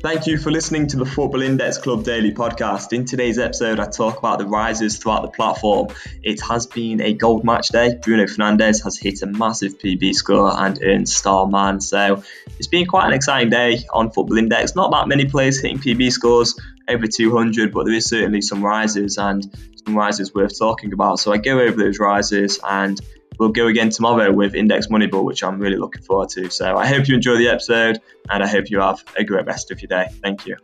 Thank you for listening to the Football Index Club Daily podcast. In today's episode, I talk about the rises throughout the platform. It has been a gold match day. Bruno Fernandes has hit a massive PB score and earned Star Man. So it's been quite an exciting day on Football Index. Not that many players hitting PB scores, over 200, but there is certainly some rises and some rises worth talking about. So I go over those rises and we'll go again tomorrow with Index Moneyball, which I'm really looking forward to. So I hope you enjoy the episode and I hope you have a great rest of your day. Thank you.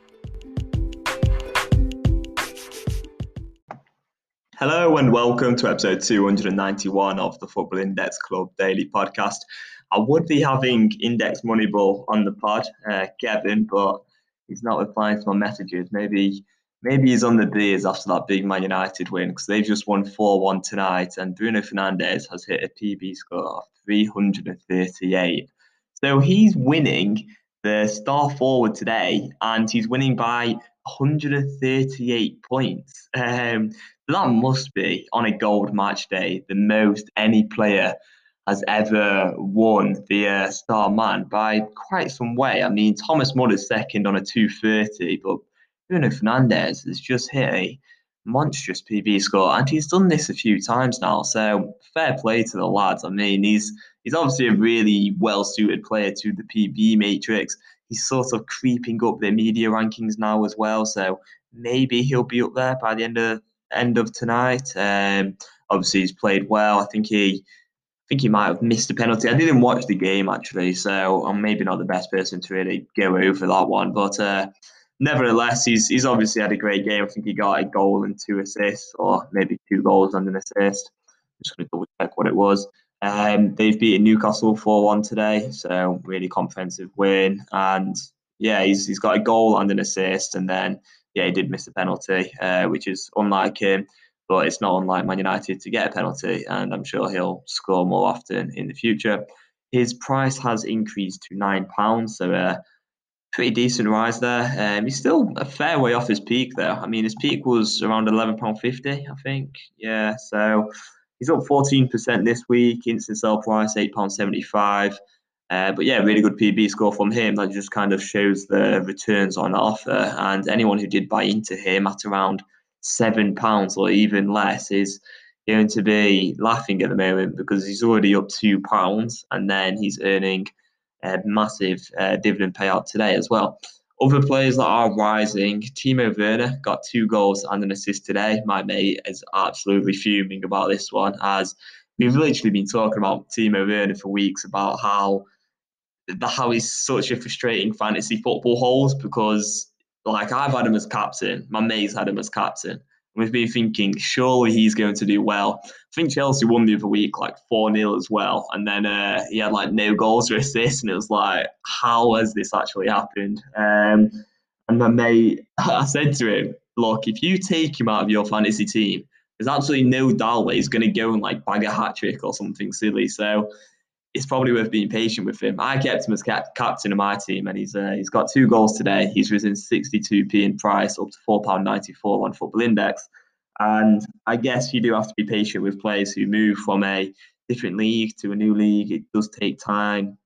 Hello and welcome to episode 291 of the Football Index Club Daily Podcast. I would be having Index Moneyball on the pod, uh, Kevin, but he's not replying to my messages. Maybe maybe he's on the beers after that big Man United win because they've just won 4 1 tonight, and Bruno Fernandes has hit a PB score of 338. So he's winning the star forward today, and he's winning by 138 points. Um, that must be on a gold match day the most any player has ever won the uh, star man by quite some way. I mean, Thomas Muller's second on a 230, but Bruno Fernandes has just hit a monstrous PB score, and he's done this a few times now. So fair play to the lads. I mean, he's he's obviously a really well suited player to the PB matrix. He's sort of creeping up the media rankings now as well. So maybe he'll be up there by the end of end of tonight. Um, obviously, he's played well. I think he. I think he might have missed a penalty. I didn't watch the game actually, so I'm maybe not the best person to really go over that one. But uh, nevertheless, he's he's obviously had a great game. I think he got a goal and two assists, or maybe two goals and an assist. I'm just going to double check what it was. Um, they've beaten Newcastle 4 1 today, so really comprehensive win. And yeah, he's, he's got a goal and an assist. And then, yeah, he did miss a penalty, uh, which is unlike him, but it's not unlike Man United to get a penalty. And I'm sure he'll score more often in the future. His price has increased to £9, so uh, pretty decent rise there. Um, he's still a fair way off his peak though. I mean, his peak was around eleven pound fifty, I think. Yeah, so he's up fourteen percent this week. Instant sell price eight pound seventy five. Uh, but yeah, really good PB score from him. That just kind of shows the returns on offer. And anyone who did buy into him at around seven pounds or even less is going to be laughing at the moment because he's already up two pounds and then he's earning a massive uh, dividend payout today as well. Other players that are rising, Timo Werner got two goals and an assist today. My mate is absolutely fuming about this one as we've literally been talking about Timo Werner for weeks about how the how he's such a frustrating fantasy football holes because like I've had him as captain, my mate's had him as captain, we've been thinking surely he's going to do well. I think Chelsea won the other week like 4 0 as well. And then uh, he had like no goals or assists. And it was like, how has this actually happened? Um, and my mate, I said to him, look, if you take him out of your fantasy team, there's absolutely no doubt that he's going to go and like bag a hat trick or something silly. So it's probably worth being patient with him. I kept him as cap- captain of my team, and he's uh, he's got two goals today. He's risen 62p in price, up to four pound 94 on Football Index. And I guess you do have to be patient with players who move from a different league to a new league. It does take time.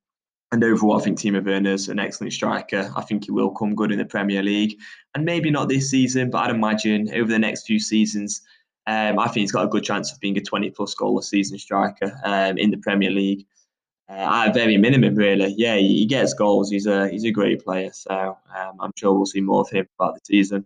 And overall, I think Timo Werner's an excellent striker. I think he will come good in the Premier League, and maybe not this season, but I'd imagine over the next few seasons. Um, I think he's got a good chance of being a 20 plus goal a season striker um, in the Premier League uh, at a very minimum, really. Yeah, he, gets goals. He's a he's a great player. So um, I'm sure we'll see more of him throughout the season.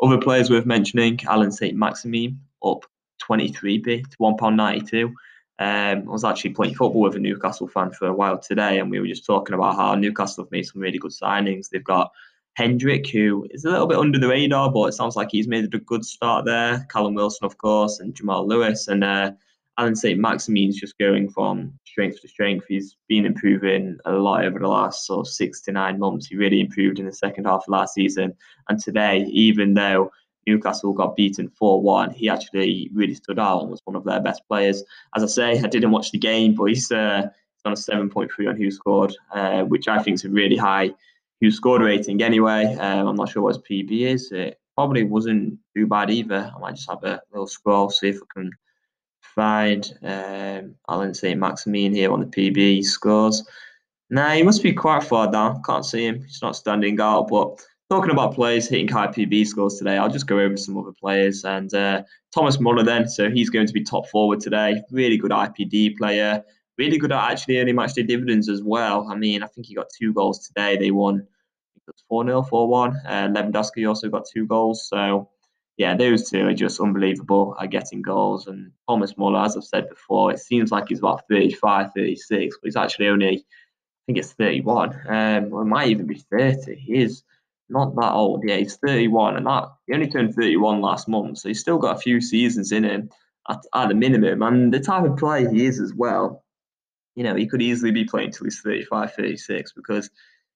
Other players worth mentioning: Allan Saint-Maximin up 23p to one pound 92. Um, I was actually playing football with a Newcastle fan for a while today, and we were just talking about how Newcastle have made some really good signings. They've got Hendrick, who is a little bit under the radar, but it sounds like he's made a good start there. Callum Wilson, of course, and Jamal Lewis, and uh, Allan Saint-Maximin's just going from strength to strength. He's been improving a lot over the last sort of six to nine months. He really improved in the second half of last season. And today, even though Newcastle got beaten 4 1, he actually really stood out and was one of their best players. As I say, I didn't watch the game, but he's, uh, he's on a 7.3 on WhoScored, uh, which I think is a really high WhoScored rating anyway. Um, I'm not sure what his PB is. It probably wasn't too bad either. I might just have a little scroll, see if I can find um, Allan Saint-Maximin here on the PB scores. Now he must be quite far down. Can't see him. He's not standing out, but talking about players hitting high PB scores today, I'll just go over some other players. And uh, Thomas Muller, then, so he's going to be top forward today. Really good IPD player. Really good at actually earning matchday dividends as well. I mean, I think he got two goals today. They won 4 0, 4 1. Uh, Lewandowski also got two goals. So, yeah, those two are just unbelievable at getting goals. And Thomas Muller, as I've said before, it seems like he's about 35, 36, but he's actually only, I think it's 31. Um, or it might even be 30. He is not that old. Yeah, he's 31, and that he only turned 31 last month, so he's still got a few seasons in him at, at the minimum. And the type of player he is as well, you know, he could easily be playing till he's 35, 36 because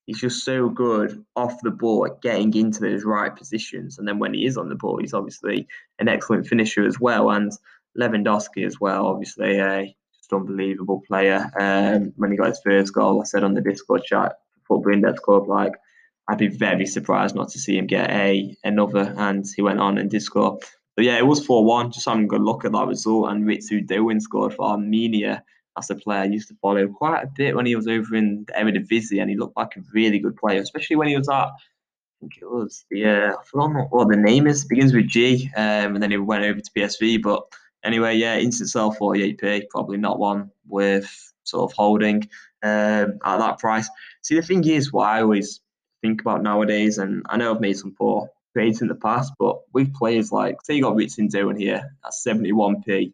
he's just so good off the ball at getting into those right positions. And then when he is on the ball, he's obviously an excellent finisher as well. And Lewandowski as well, obviously a just unbelievable player. Um, when he got his first goal, I said on the Discord chat, Football Index Club, like I'd be very surprised not to see him get a another. And he went on and did score. But yeah, it was 4 1. Just having a good look at that result. And Ritsu Doan scored for Arminia. That's a player I used to follow quite a bit when he was over in the Eredivisie. And he looked like a really good player, especially when he was at, I think it was the, uh, I forgot what the name is, begins with G. Um, and then he went over to PSV. But anyway, yeah, instant sell 48p. Probably not one worth sort of holding um, at that price. See, the thing is, what I always think about nowadays. And I know I've made some poor trades in the past, but with players like, say you got Ritsu Doan here at 71p.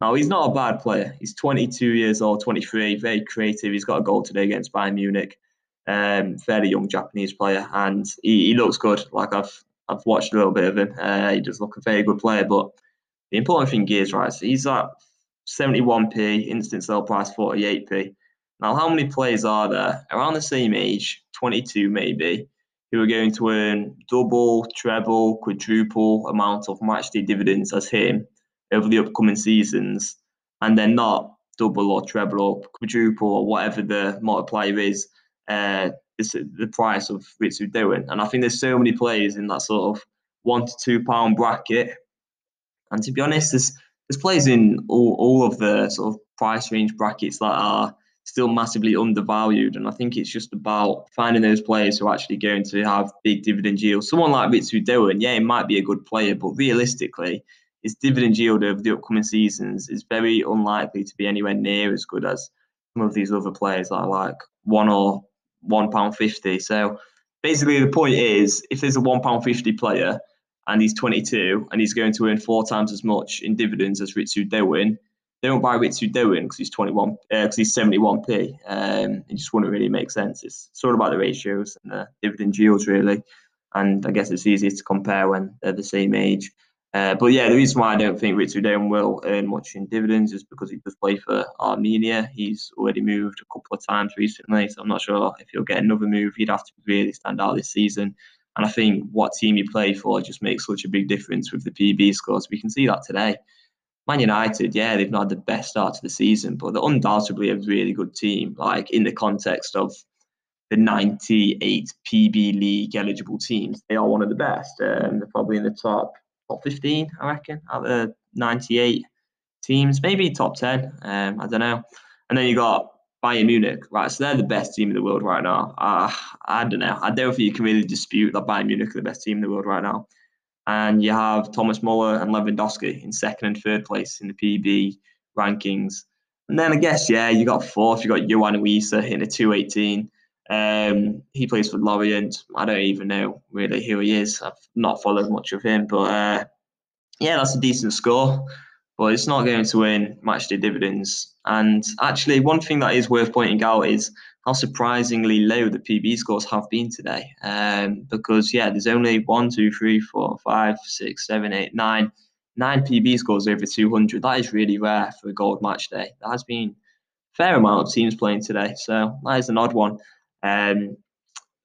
Now, he's not a bad player. He's 22 years old, 23, very creative. He's got a goal today against Bayern Munich. Um, fairly young Japanese player, and he, he looks good. Like I've I've watched a little bit of him. Uh, he does look a very good player. But the important thing is, right, so he's at 71p, instant sell price 48p. Now, how many players are there around the same age, 22 maybe, who are going to earn double, treble, quadruple amount of matchday dividends as him over the upcoming seasons, and then not double or treble or quadruple or whatever the multiplier is, uh, the price of Ritsu Doan. And I think there's so many players in that sort of one to two pound bracket. And to be honest, there's there's players in all, all of the sort of price range brackets that are still massively undervalued. And I think it's just about finding those players who are actually going to have big dividend yields. Someone like Ritsu Doan, yeah, he might be a good player, but realistically, his dividend yield over the upcoming seasons is very unlikely to be anywhere near as good as some of these other players that are like one or one pound fifty. So basically, the point is, if there's a one pound fifty player and he's 22 and he's going to earn four times as much in dividends as Ritsu Doan, they don't buy Ritsu Doan because he's 21, because uh, he's 71p. Um, it just wouldn't really make sense. It's sort of about the ratios and the dividend yields, really. And I guess it's easier to compare when they're the same age. Uh, but yeah, the reason why I don't think Ritsu Doan will earn much in dividends is because he does play for Arminia. He's already moved a couple of times recently, so I'm not sure if he'll get another move. He'd have to really stand out this season. And I think what team you play for just makes such a big difference with the PB scores. We can see that today. Man United, yeah, they've not had the best start to the season, but they're undoubtedly a really good team. Like in the context of the 98 PB League eligible teams, they are one of the best. Um, they're probably in the top top 15, I reckon, out of the 98 teams, maybe top 10. Um, I don't know. And then you got Bayern Munich, right? So they're the best team in the world right now. Uh, I don't know. I don't think you can really dispute that Bayern Munich are the best team in the world right now and you have Thomas Muller and Lewandowski in second and third place in the PB rankings. And then I guess, yeah, you got fourth. You got Yoane Wissa in a 218. Um, he plays for Lorient. I don't even know really who he is. I've not followed much of him, but uh, yeah, that's a decent score. But it's not going to win matchday dividends. And actually, one thing that is worth pointing out is how surprisingly low the PB scores have been today. Um, because yeah, there's only one, two, three, four, five, six, seven, eight, nine, nine PB scores over 200. That is really rare for a gold match day. There has been a fair amount of teams playing today, so that is an odd one. Um,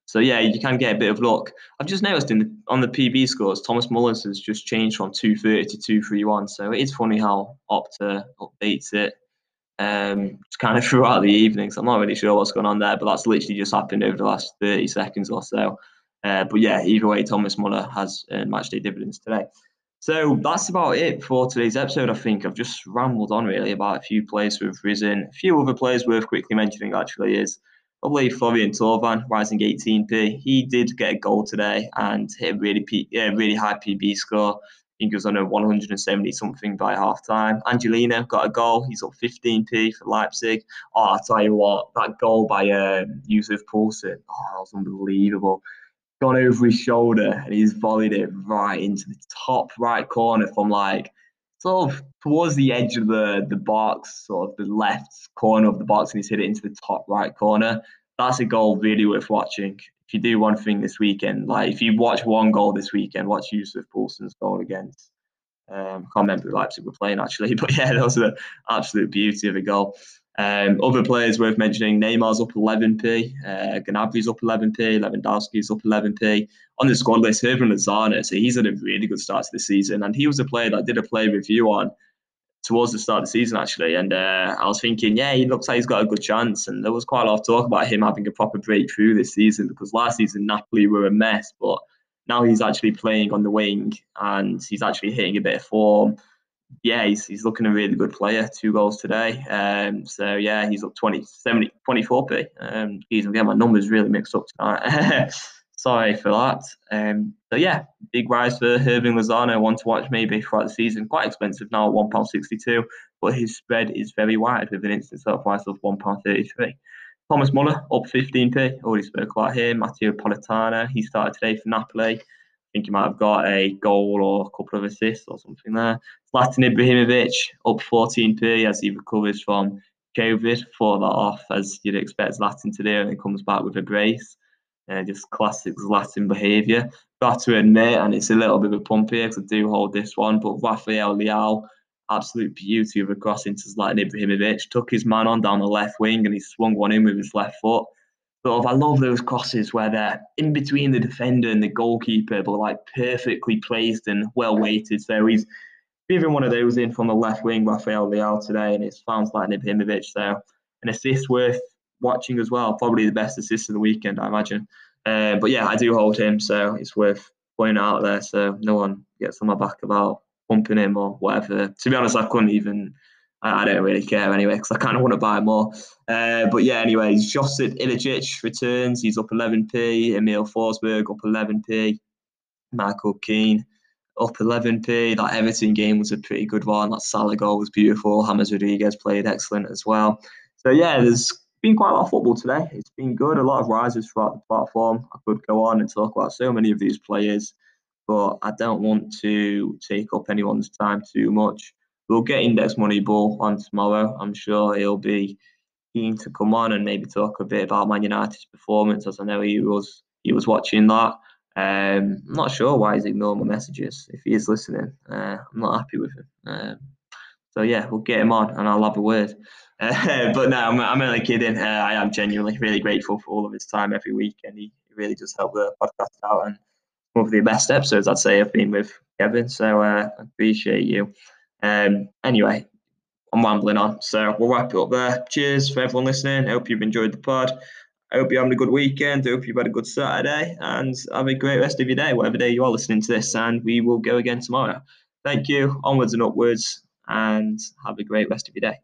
so yeah, you can get a bit of luck. I've just noticed in the, on the PB scores, Thomas Mullins has just changed from 230 to 231. So it is funny how Opta updates it um, kind of throughout the evening. So I'm not really sure what's going on there, but that's literally just happened over the last 30 seconds or so. Uh, but yeah, either way, Thomas Muller has uh, matchday dividends today. So that's about it for today's episode. I think I've just rambled on really about a few players who've risen. A few other players worth quickly mentioning actually is probably Florian Thauvin, rising 18p. He did get a goal today and hit a really, P, really high PB score. I think he was on a 170 something by half time. Angelino got a goal. He's up 15p for Leipzig. Oh, I'll tell you what, that goal by um, Yussuf Poulsen, oh, that was unbelievable. Gone over his shoulder and he's volleyed it right into the top right corner from like sort of towards the edge of the, the box, sort of the left corner of the box, and he's hit it into the top right corner. That's a goal really worth watching if you do one thing this weekend, like if you watch one goal this weekend, watch Yussuf Poulsen's goal against. Um, I can't remember who Leipzig were playing actually, but yeah, that was an absolute beauty of a goal. Um, other players worth mentioning: Neymar's up 11p, uh, Gnabry's up 11p, Lewandowski's up 11p. On the squad list, Hirving Lozano, so he's had a really good start to the season, and he was a player that I did a play review on towards the start of the season actually, and uh, I was thinking, yeah, he looks like he's got a good chance, and there was quite a lot of talk about him having a proper breakthrough this season because last season Napoli were a mess, but now he's actually playing on the wing and he's actually hitting a bit of form. Yeah, he's, he's looking a really good player. Two goals today. Um, so yeah, he's up 20, 70, 24p. Um, geez, I'm getting my numbers really mixed up tonight. sorry for that. Um, so yeah, big rise for Hirving Lozano. One to watch maybe throughout the season. Quite expensive now one pound sixty-two, but his spread is very wide with an instant sell price of one pound thirty-three. Thomas Muller up 15p. Already spoke about him. Matteo Politano. He started today for Napoli. Think he might have got a goal or a couple of assists or something there. Zlatan Ibrahimovic up 14p as he recovers from COVID. Fought that off as you'd expect Zlatan to do, and he comes back with a brace. Uh, just classic Zlatan behaviour. Got to admit, and it's a little bit of a pump here because I do hold this one, but Rafael Leao, absolute beauty of a cross into Zlatan Ibrahimovic, took his man on down the left wing and he swung one in with his left foot. Sort of, I love those crosses where they're in between the defender and the goalkeeper, but like perfectly placed and well weighted. So he's even one of those in from the left wing, Rafael Leao today, and it's found Zlatan Ibrahimovic. So an assist worth watching as well. Probably the best assist of the weekend, I imagine. Uh, but yeah, I do hold him, so it's worth pointing out there so no one gets on my back about pumping him or whatever. To be honest, I couldn't even. I, I don't really care anyway because I kind of want to buy more. Uh, but yeah, anyway, Josip Ilicic returns. He's up 11p. Emil Forsberg up 11p. Michael Keane up 11p. That Everton game was a pretty good one. That Salah goal was beautiful. James Rodriguez played excellent as well. So yeah, there's been quite a lot of football today. It's been good. A lot of rises throughout the platform. I could go on and talk about so many of these players, but I don't want to take up anyone's time too much. We'll get Index Moneyball on tomorrow. I'm sure he'll be keen to come on and maybe talk a bit about Man United's performance, as I know he was he was watching that. Um, I'm not sure why he's ignoring my messages. If he is listening, uh, I'm not happy with him. Um, so yeah, we'll get him on and I'll have a word. Uh, but no, I'm, I'm only kidding. Uh, I am genuinely really grateful for all of his time every week, and he, really does help the podcast out. And one of the best episodes I'd say I've been with Kevin. So uh, I appreciate you. Um, anyway, I'm rambling on, so we'll wrap it up there. Cheers for everyone listening. I hope you've enjoyed the pod. I hope you're having a good weekend. I hope you've had a good Saturday and have a great rest of your day, whatever day you are listening to this. And we will go again tomorrow. Thank you. Onwards and upwards, and have a great rest of your day.